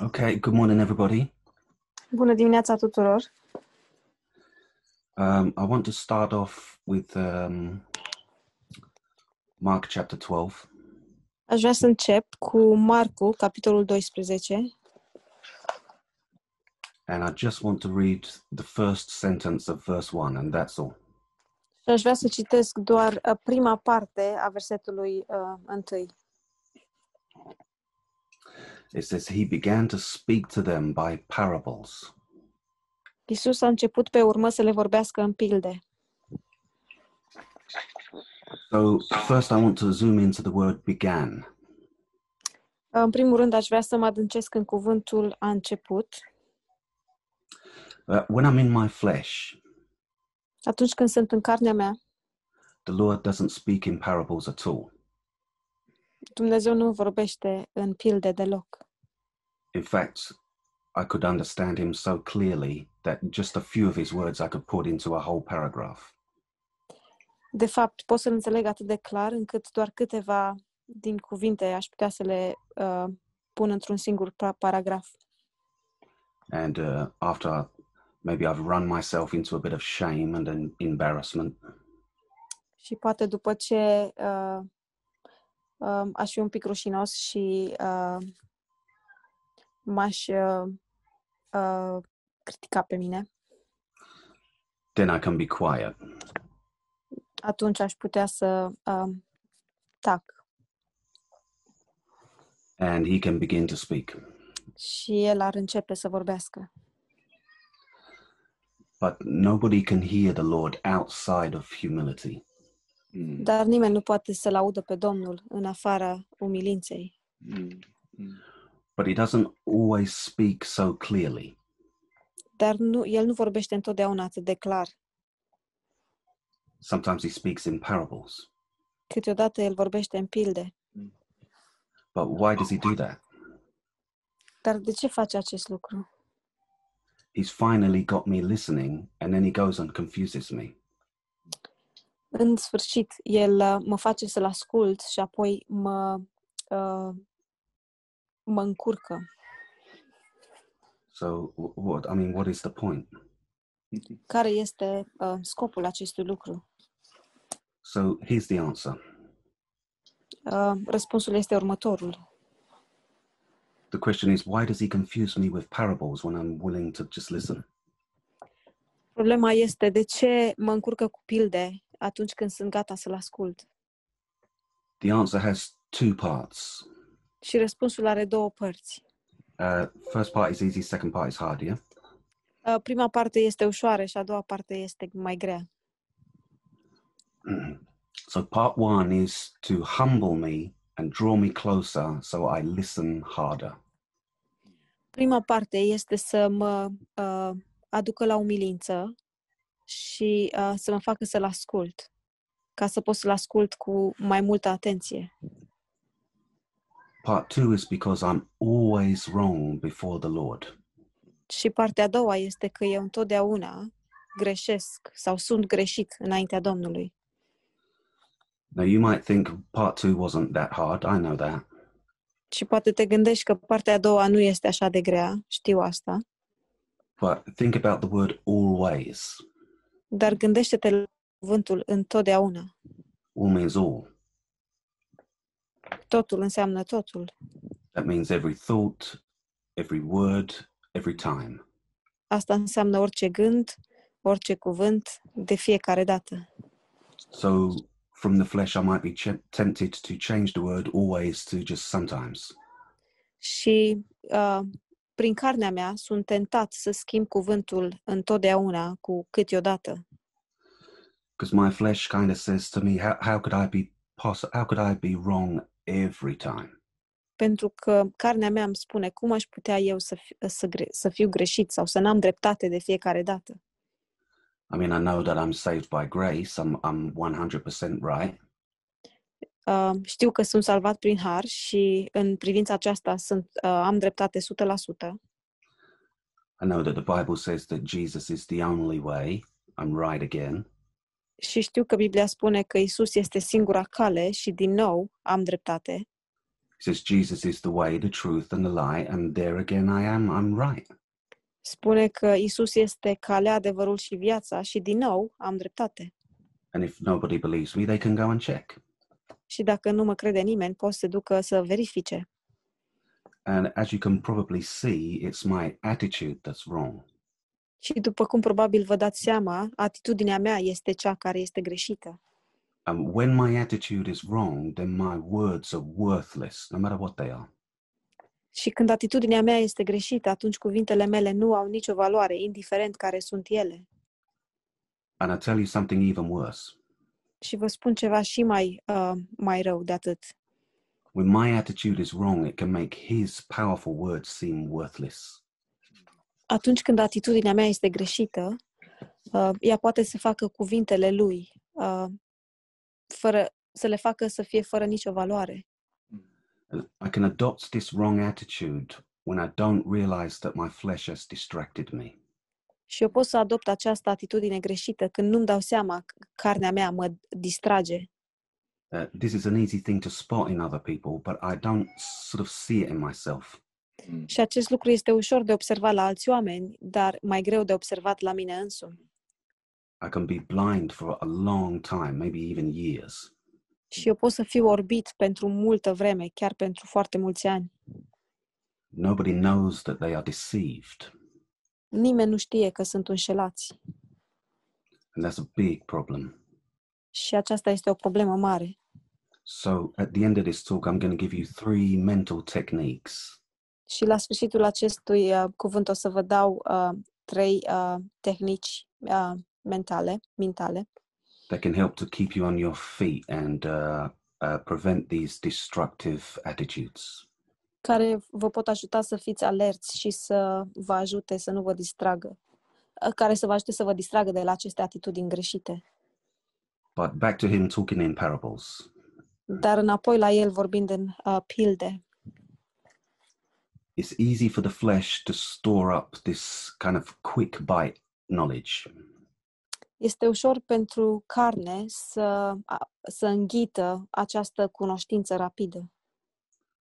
Okay, good morning, everybody. Bună dimineața tuturor! Um, I want to start off with um, Mark chapter 12, Aș vrea să încep cu Marcu, capitolul 12, and I just want to read the first sentence of verse 1, and that's all. și aș vrea să citesc doar uh, prima parte a versetului uh, întâi. It says, He began to speak to them by parables. Isus a început pe urmă să le vorbească în pilde. So, first, I want to zoom into the word began. În primul rând, aș vrea să mă adâncesc în cuvântul a început. Uh, when I'm in my flesh, Atunci când sunt în carnea mea, the Lord doesn't speak in parables at all. Dumnezeu nu vorbește în pilde deloc. In fact, I could understand Him so clearly that just a few of His words I could put into a whole paragraph. De fapt, pot să-l înțeleg atât de clar încât doar câteva din cuvinte aș putea să le uh, pun într-un singur pa- paragraf. And uh, after maybe I've run myself into a bit of shame and an embarrassment, Și poate după ce uh, uh, aș fi un pic rușinos și uh, m-aș uh, uh, critica pe mine, then I can be quiet. atunci aș putea să uh, tac and he can begin to speak. și el ar începe să vorbească. But nobody can hear the Lord outside of humility. Dar nimeni nu poate să-l audă pe Domnul în afara umilinței. But he doesn't always speak so clearly. Dar nu, el nu vorbește întotdeauna atât de clar. Sometimes he speaks in parables. Câteodată el vorbește în pilde. But why does he do that? Dar de ce face acest lucru? He's finally got me listening, and then he goes and confuses me. În sfârșit, el uh, mă face să-l ascult și apoi mă, uh, mă încurcă. So, wh- what? I mean, what is the point? Care este uh, scopul acestui lucru? So, here's the answer Uh, răspunsul este următorul. the question is, why does he confuse me with parables when I'm willing to just listen? Problema este de ce mă încurcă cu pilde atunci când sunt gata să-l ascult. The answer has two parts. Și răspunsul are două părți. Uh, first part is easy, second part is hard, yeah? Uh, prima parte este ușoară și a doua parte este mai grea. So, part one is to humble me and draw me closer so I listen harder. Prima parte este să mă uh, aducă la umilință și uh, să mă facă să-l ascult, ca să pot să-l ascult cu mai multă atenție. Part two is because I'm always wrong before the Lord. Și partea a doua este că eu întotdeauna greșesc sau sunt greșit înaintea Domnului. Now, you might think part two wasn't that hard. I know that. Și poate te gândești că partea a doua nu este așa de grea, știu asta, But think about the word always. dar gândește-te la cuvântul întotdeauna. All means all. Totul înseamnă totul. That means every thought, every word, every time. Asta înseamnă orice gând, orice cuvânt, de fiecare dată. So, from the flesh, I might be ch- tempted to change the word always to just sometimes. Și uh, prin carnea mea sunt tentat să schimb cuvântul întotdeauna cu câteodată. Because my flesh kind of says to me, how, how could I be poss- how could I be wrong every time? Pentru că carnea mea îmi spune cum aș putea eu să, fi, să, gre- să fiu greșit sau să n-am dreptate de fiecare dată. I mean, I know that I'm saved by grace. I'm I'm 100% right. Uh, știu că sunt salvat prin har și în privința aceasta sunt, uh, am dreptate 100%. I know that the Bible says that Jesus is the only way. I'm right again. Și știu că Biblia spune că Isus este singura cale și din nou am dreptate. says Jesus is the way, the truth, and the lie, and there again I am, I'm right. Spune că Isus este calea, adevărul și viața și din nou am dreptate. And if nobody believes me, they can go and check. Și dacă nu mă crede nimeni, pot să se ducă să verifice. And as you can probably see, it's my attitude that's wrong. Și după cum probabil vă dați seama, atitudinea mea este cea care este greșită. And when my attitude is wrong, then my words are worthless, no matter what they are. Și când atitudinea mea este greșită, atunci cuvintele mele nu au nicio valoare, indiferent care sunt ele. And I tell you something even worse. Și vă spun ceva și mai, uh, mai rău de atât. When my attitude is wrong, it can make his powerful words seem worthless. Atunci când atitudinea mea este greșită, uh, ea poate să facă cuvintele lui, uh, fără, să le facă să fie fără nicio valoare. I can adopt this wrong attitude when I don't realize that my flesh has distracted me. Și eu pot să adopt această atitudine greșită când nu-mi dau seama că carnea mea mă distrage. Uh, this is an easy thing to spot in other people, but I don't sort of see it in myself. Și acest lucru este ușor de observat la alți oameni, dar mai greu de observat la mine însumi. I can be blind for a long time, maybe even years. Și eu pot să fiu orbit pentru multă vreme, chiar pentru foarte mulți ani. Nobody knows that they are deceived, Nimeni nu știe că sunt înșelați. and that's a big problem. Și aceasta este o problemă mare. So, at the end of this talk, I'm going to give you three mental techniques Și la sfârșitul acestui uh, cuvânt o să vă dau uh, trei uh, tehnici uh, mentale, mentale, that can help to keep you on your feet and uh, uh, prevent these destructive attitudes. care vă pot ajuta să fiți alerți și să vă ajute să nu vă distragă, uh, care să vă ajute să vă distragă de la aceste atitudini greșite. But back to him talking in parables. Dar înapoi la el vorbind în uh, pilde. It's easy for the flesh to store up this kind of quick bite knowledge. Este ușor pentru carne să, să înghită această cunoștință rapidă.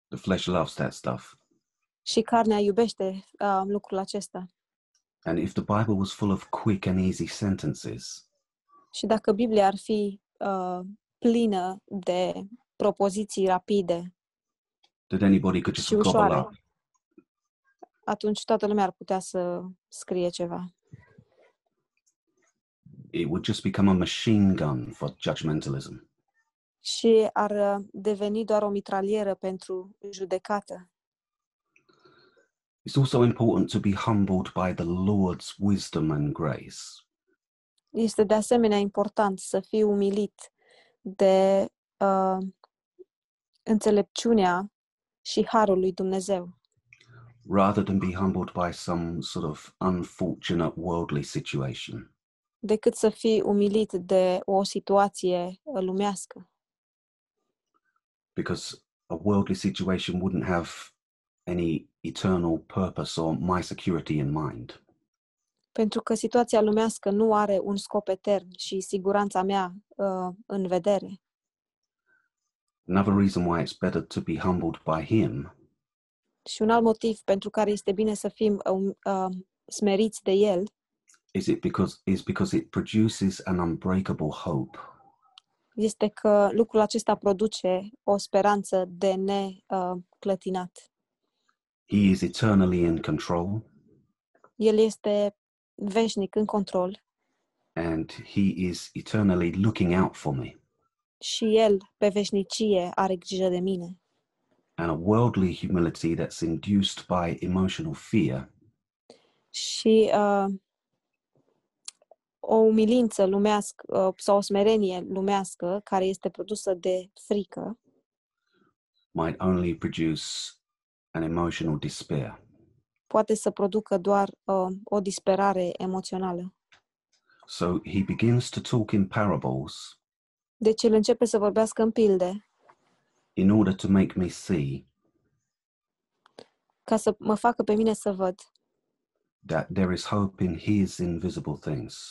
The flesh loves that stuff. Și carnea iubește uh, lucrul acesta. And if the Bible was full of quick and easy sentences, Și dacă Biblia ar fi uh, plină de propoziții rapide that anybody could just gobble up, atunci toată lumea ar putea să scrie ceva. it would just become a machine gun for judgmentalism. Și ar uh, deveni doar o mitralieră pentru judecată. It's also important to be humbled by the Lord's wisdom and grace. Este de asemenea important să fii umilit de uh, înțelepciunea și harul lui Dumnezeu, rather than be humbled by some sort of unfortunate worldly situation. decât să fii umilit de o situație uh, lumească. Because a worldly situation wouldn't have any eternal purpose or my security in mind. Pentru că situația lumească nu are un scop etern și siguranța mea uh, în vedere. Another reason why it's better to be humbled by Him Și un alt motiv pentru care este bine să fim uh, uh, smeriți de El is it because is because it produces an unbreakable hope. este că lucrul acesta produce o speranță de neclătinat. He is eternally in control El este veșnic în control and He is eternally looking out for me. și El, pe veșnicie, are grijă de mine. And a worldly humility that's induced by emotional fear Și uh, o umilință lumească uh, sau o smerenie lumească care este produsă de frică might only produce an emotional despair. poate să producă doar uh, o disperare emoțională. So he begins to talk in parables Deci el începe să vorbească în pilde in order to make me see ca să mă facă pe mine să văd that there is hope in his invisible things.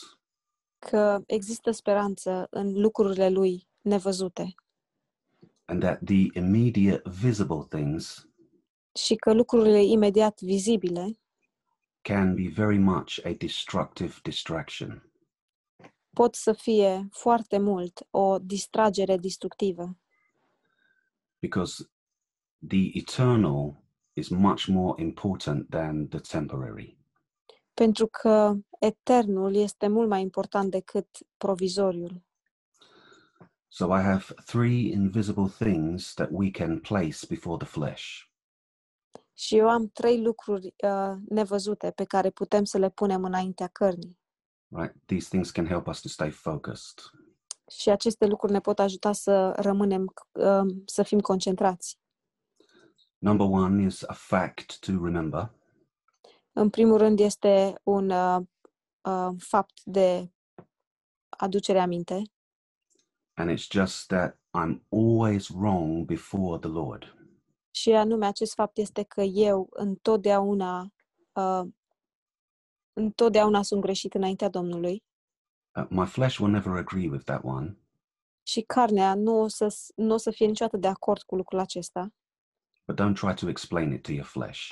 că există speranță în lucrurile lui nevăzute. and that the immediate visible things și că lucrurile imediat vizibile can be very much a destructive distraction. pot să fie foarte mult o distragere destructivă, because the eternal is much more important than the temporary. pentru că eternul este mult mai important decât provizoriul. So I have three invisible things that we can place before the flesh. Și eu am trei lucruri uh, nevăzute pe care putem să le punem înaintea cărnii. Right? These things can help us to stay focused. Și aceste lucruri ne pot ajuta să rămânem, uh, să fim concentrați. Number one is a fact to remember. În primul rând este un uh, uh, fapt de aducere aminte and it's just that I'm always wrong before the Lord. și anume acest fapt este că eu întotdeauna uh, întotdeauna sunt greșit înaintea Domnului Uh, my flesh will never agree with that one, și carnea nu o să, nu o să fie niciodată de acord cu lucrul acesta, but don't try to explain it to your flesh.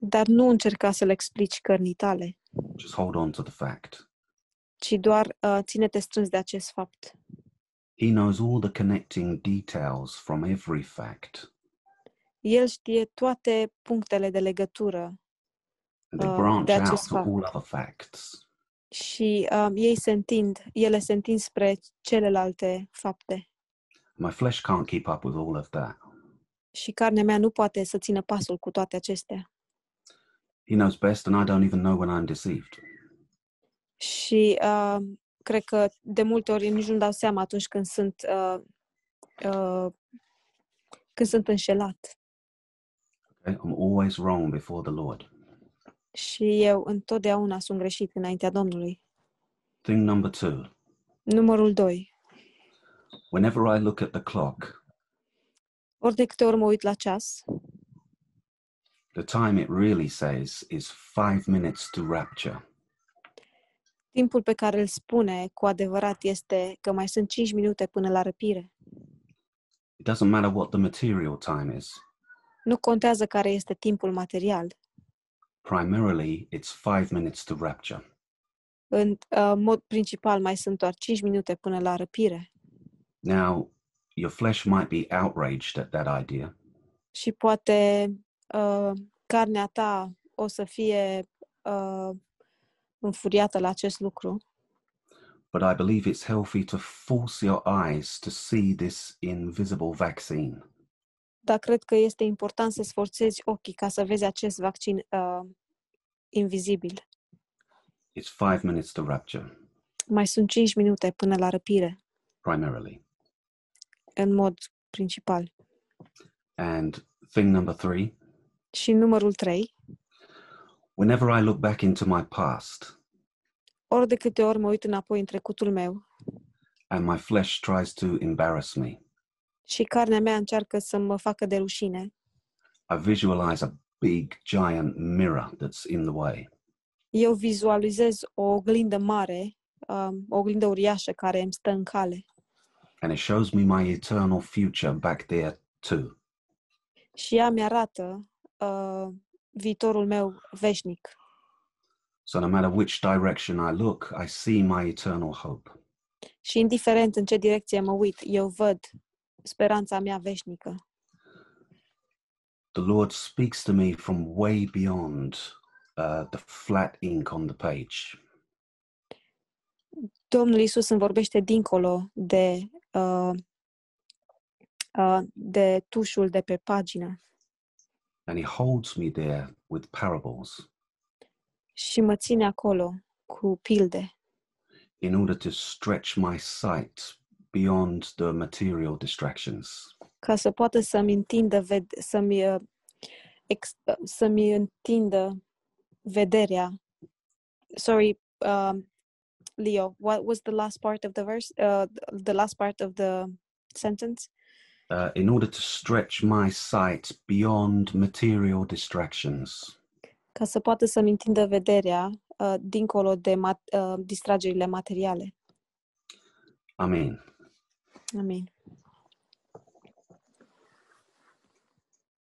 dar nu încerca să le explici cărnii tale, Just hold on to the fact. ci doar uh, ține-te strâns de acest fapt. He knows all the connecting details from every fact, El știe toate punctele de legătură and they Uh, branch out that's to his all other facts. Și um, ei se întind, ele se întind spre celelalte fapte. My flesh can't keep up with all of that. Și carnea mea nu poate să țină pasul cu toate acestea. He knows best, and I don't even know when I'm deceived. Și uh, cred că de multe ori nici nu dau seama atunci când sunt, uh, uh, când sunt înșelat. Okay? I'm always wrong before the Lord. Și eu întotdeauna sunt greșit înaintea Domnului. Thing number two Numărul 2. whenever I look at the clock, Ori de câte ori mă uit la ceas, the time it really says is five minutes to rapture. timpul pe care îl spune cu adevărat este că mai sunt 5 minute până la răpire. It doesn't matter what the material time is. Nu contează care este timpul material. Primarily, it's five minutes to rapture. În uh, mod principal mai sunt doar 5 minute până la răpire. Now, your flesh might be outraged at that idea, Și poate uh, carnea ta o să fie uh, înfuriată la acest lucru, but I believe it's healthy to force your eyes to see this invisible vaccine. Dar cred că este important să-ți forțezi ochii ca să vezi acest vaccin uh, invizibil. It's five minutes to rapture, Mai sunt 5 minute până la răpire, primarily. în mod principal. And thing number three Și numărul 3, whenever I look back into my past ori de câte ori mă uit înapoi în trecutul meu and my flesh tries to embarrass me, și carnea mea încearcă să mă facă de rușine, I visualize a big, giant mirror that's in the way. eu vizualizez o oglindă mare, um, o oglindă uriașă care îmi stă în cale and it shows me my eternal future back there too. și ea mi-arată uh, viitorul meu veșnic. So no matter which direction I look, I see my eternal hope. Și indiferent în ce direcție mă uit, eu văd speranța mea veșnică. The Lord speaks to me from way beyond uh, the flat ink on the page. Domnul Isus îmi vorbește dincolo de, uh, uh, de tușul de pe pagină And he holds me there with parables și mă ține acolo cu pilde in order to stretch my sight beyond the material distractions. ca să poată să-mi întindă, să-mi, uh, uh, să-mi întindă vederea. Sorry, um, Leo, what was the last part of the verse? Uh, the last part of the sentence? Uh, in order to stretch my sight beyond material distractions. Ca să poată să-mi întindă vederea uh, dincolo de mat- uh, distragerile materiale. Amen. Amén.